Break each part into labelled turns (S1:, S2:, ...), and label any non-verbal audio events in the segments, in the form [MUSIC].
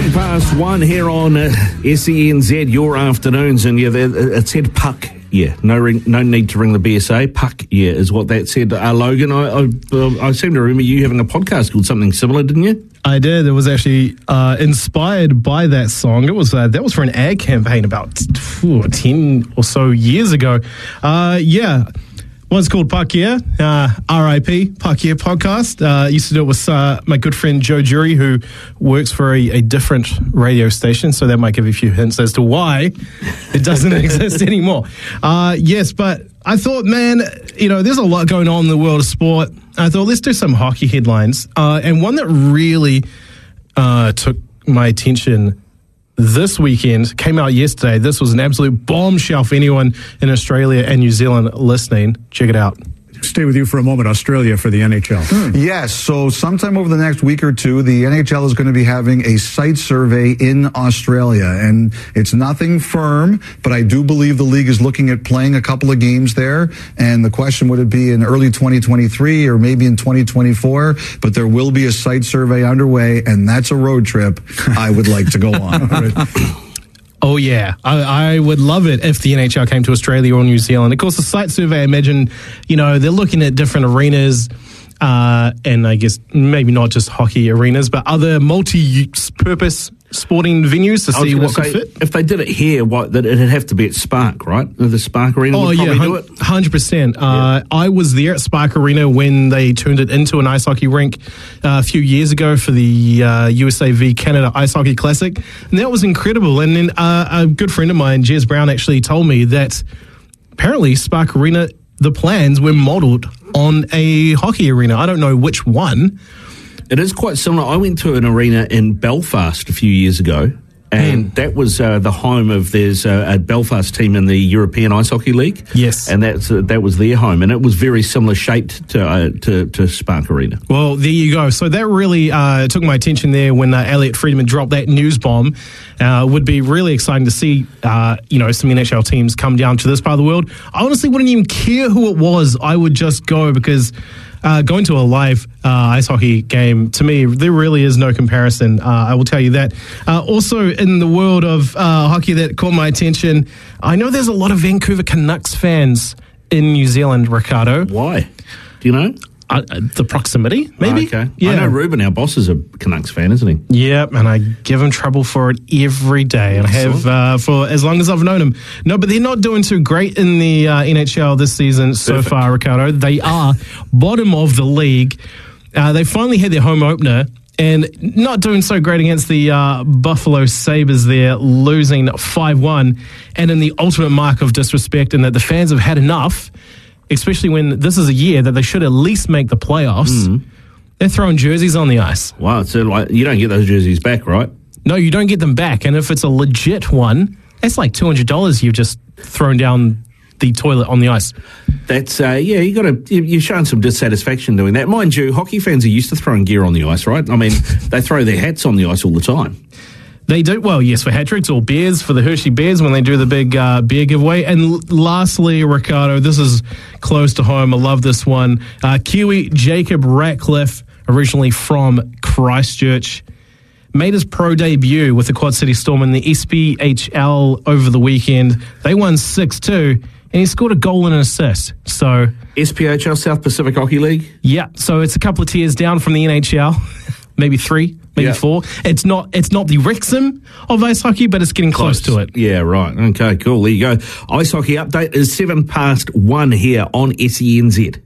S1: Three past one here on uh, SENZ, your afternoons, and yeah, the- it said puck. Yeah, no ring, no need to ring the BSA. Puck, yeah, is what that said. Uh, Logan, I, I, uh, I seem to remember you having a podcast called something similar, didn't you?
S2: I did. It was actually uh, inspired by that song. It was uh, that was for an ad campaign about ten or so years ago. Uh, yeah, one's called Puck Yeah, uh, R.I.P. Puck Yeah podcast. Uh, used to do it with uh, my good friend Joe Jury, who works for a, a different radio station. So that might give you a few hints as to why it doesn't [LAUGHS] exist anymore. Uh, yes, but I thought, man, you know, there's a lot going on in the world of sport. I thought let's do some hockey headlines, uh, and one that really uh, took my attention this weekend came out yesterday. This was an absolute bombshell for anyone in Australia and New Zealand listening. Check it out.
S3: Stay with you for a moment, Australia for the NHL. Hmm.
S4: Yes, so sometime over the next week or two, the NHL is going to be having a site survey in Australia, and it's nothing firm, but I do believe the league is looking at playing a couple of games there. And the question would it be in early 2023 or maybe in 2024? But there will be a site survey underway, and that's a road trip I would like to go on. [LAUGHS] [LAUGHS]
S2: Oh yeah, I, I would love it if the NHL came to Australia or New Zealand. Of course, the site survey. I imagine, you know, they're looking at different arenas, uh, and I guess maybe not just hockey arenas, but other multi-purpose sporting venues to see what could fit.
S1: If they did it here, what that it'd have to be at Spark, right? The Spark Arena
S2: Oh
S1: would
S2: yeah,
S1: do it.
S2: hundred percent. Uh, I was there at Spark Arena when they turned it into an ice hockey rink uh, a few years ago for the uh, USA v Canada Ice Hockey Classic, and that was incredible. And then uh, a good friend of mine, Jez Brown, actually told me that apparently Spark Arena, the plans were modelled on a hockey arena. I don't know which one.
S1: It is quite similar. I went to an arena in Belfast a few years ago, and that was uh, the home of there's a, a Belfast team in the European Ice Hockey League.
S2: Yes.
S1: and that's uh, that was their home, and it was very similar shaped to uh, to, to Spark Arena.
S2: Well, there you go. So that really uh, took my attention there when uh, Elliotte Friedman dropped that news bomb. Uh, would be really exciting to see, uh, you know, some NHL teams come down to this part of the world. I honestly wouldn't even care who it was. I would just go because uh, going to a live uh, ice hockey game, to me, there really is no comparison. Uh, I will tell you that. Uh, also, in the world of uh, hockey that caught my attention, I know there's a lot of Vancouver Canucks fans in New Zealand, Ricardo.
S1: Why? Do you know?
S2: Uh, uh, the proximity, maybe?
S1: Oh, okay.
S2: Yeah.
S1: I know Ruben, our boss, is a Canucks fan, isn't he?
S2: Yep, and I give him trouble for it every day, and I have uh, for as long as I've known him. No, but they're not doing too great in the uh, NHL this season so far, Ricardo. They are bottom of the league. Uh, they finally had their home opener. And not doing so great against the uh, Buffalo Sabres there, losing 5 1. And in the ultimate mark of disrespect, and that the fans have had enough, especially when this is a year that they should at least make the playoffs. They're throwing jerseys on the ice.
S1: Wow, so like you don't get those jerseys back, right?
S2: No, you don't get them back. And if it's a legit one, that's like two hundred dollars you've just thrown down the toilet on the ice.
S1: That's uh, yeah, you got to you're showing some dissatisfaction doing that. Mind you, hockey fans are used to throwing gear on the ice, right? I mean, [LAUGHS] they throw their hats on the ice all the time.
S2: They do well, yes, for hat tricks or beers for the Hershey Bears when they do the big uh, beer giveaway. And l- lastly, Ricardo, this is close to home. I love this one. Uh, Kiwi Jacob Ratcliffe, originally from Christchurch, made his pro debut with the Quad City Storm in the SPHL over the weekend. They won six two, and he scored a goal and an assist. So.
S1: SPHL South Pacific Hockey League.
S2: Yeah, so it's a couple of tiers down from the NHL. [LAUGHS] maybe three, maybe
S1: Yeah.
S2: four. It's not it's not the Wrexham of ice hockey, but it's getting close, to it.
S1: Yeah, right. Okay, cool. There you go. Ice hockey update is seven past one here on E SENZ.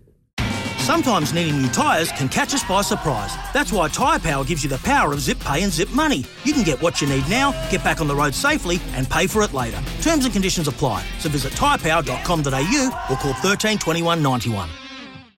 S5: Sometimes needing new tyres can catch us by surprise. That's why Tyre Power gives you the power of zip pay and zip money. You can get what you need now, get back on the road safely, and pay for it later. Terms and conditions apply. So visit tyrepower.com.au or call 13 21 91.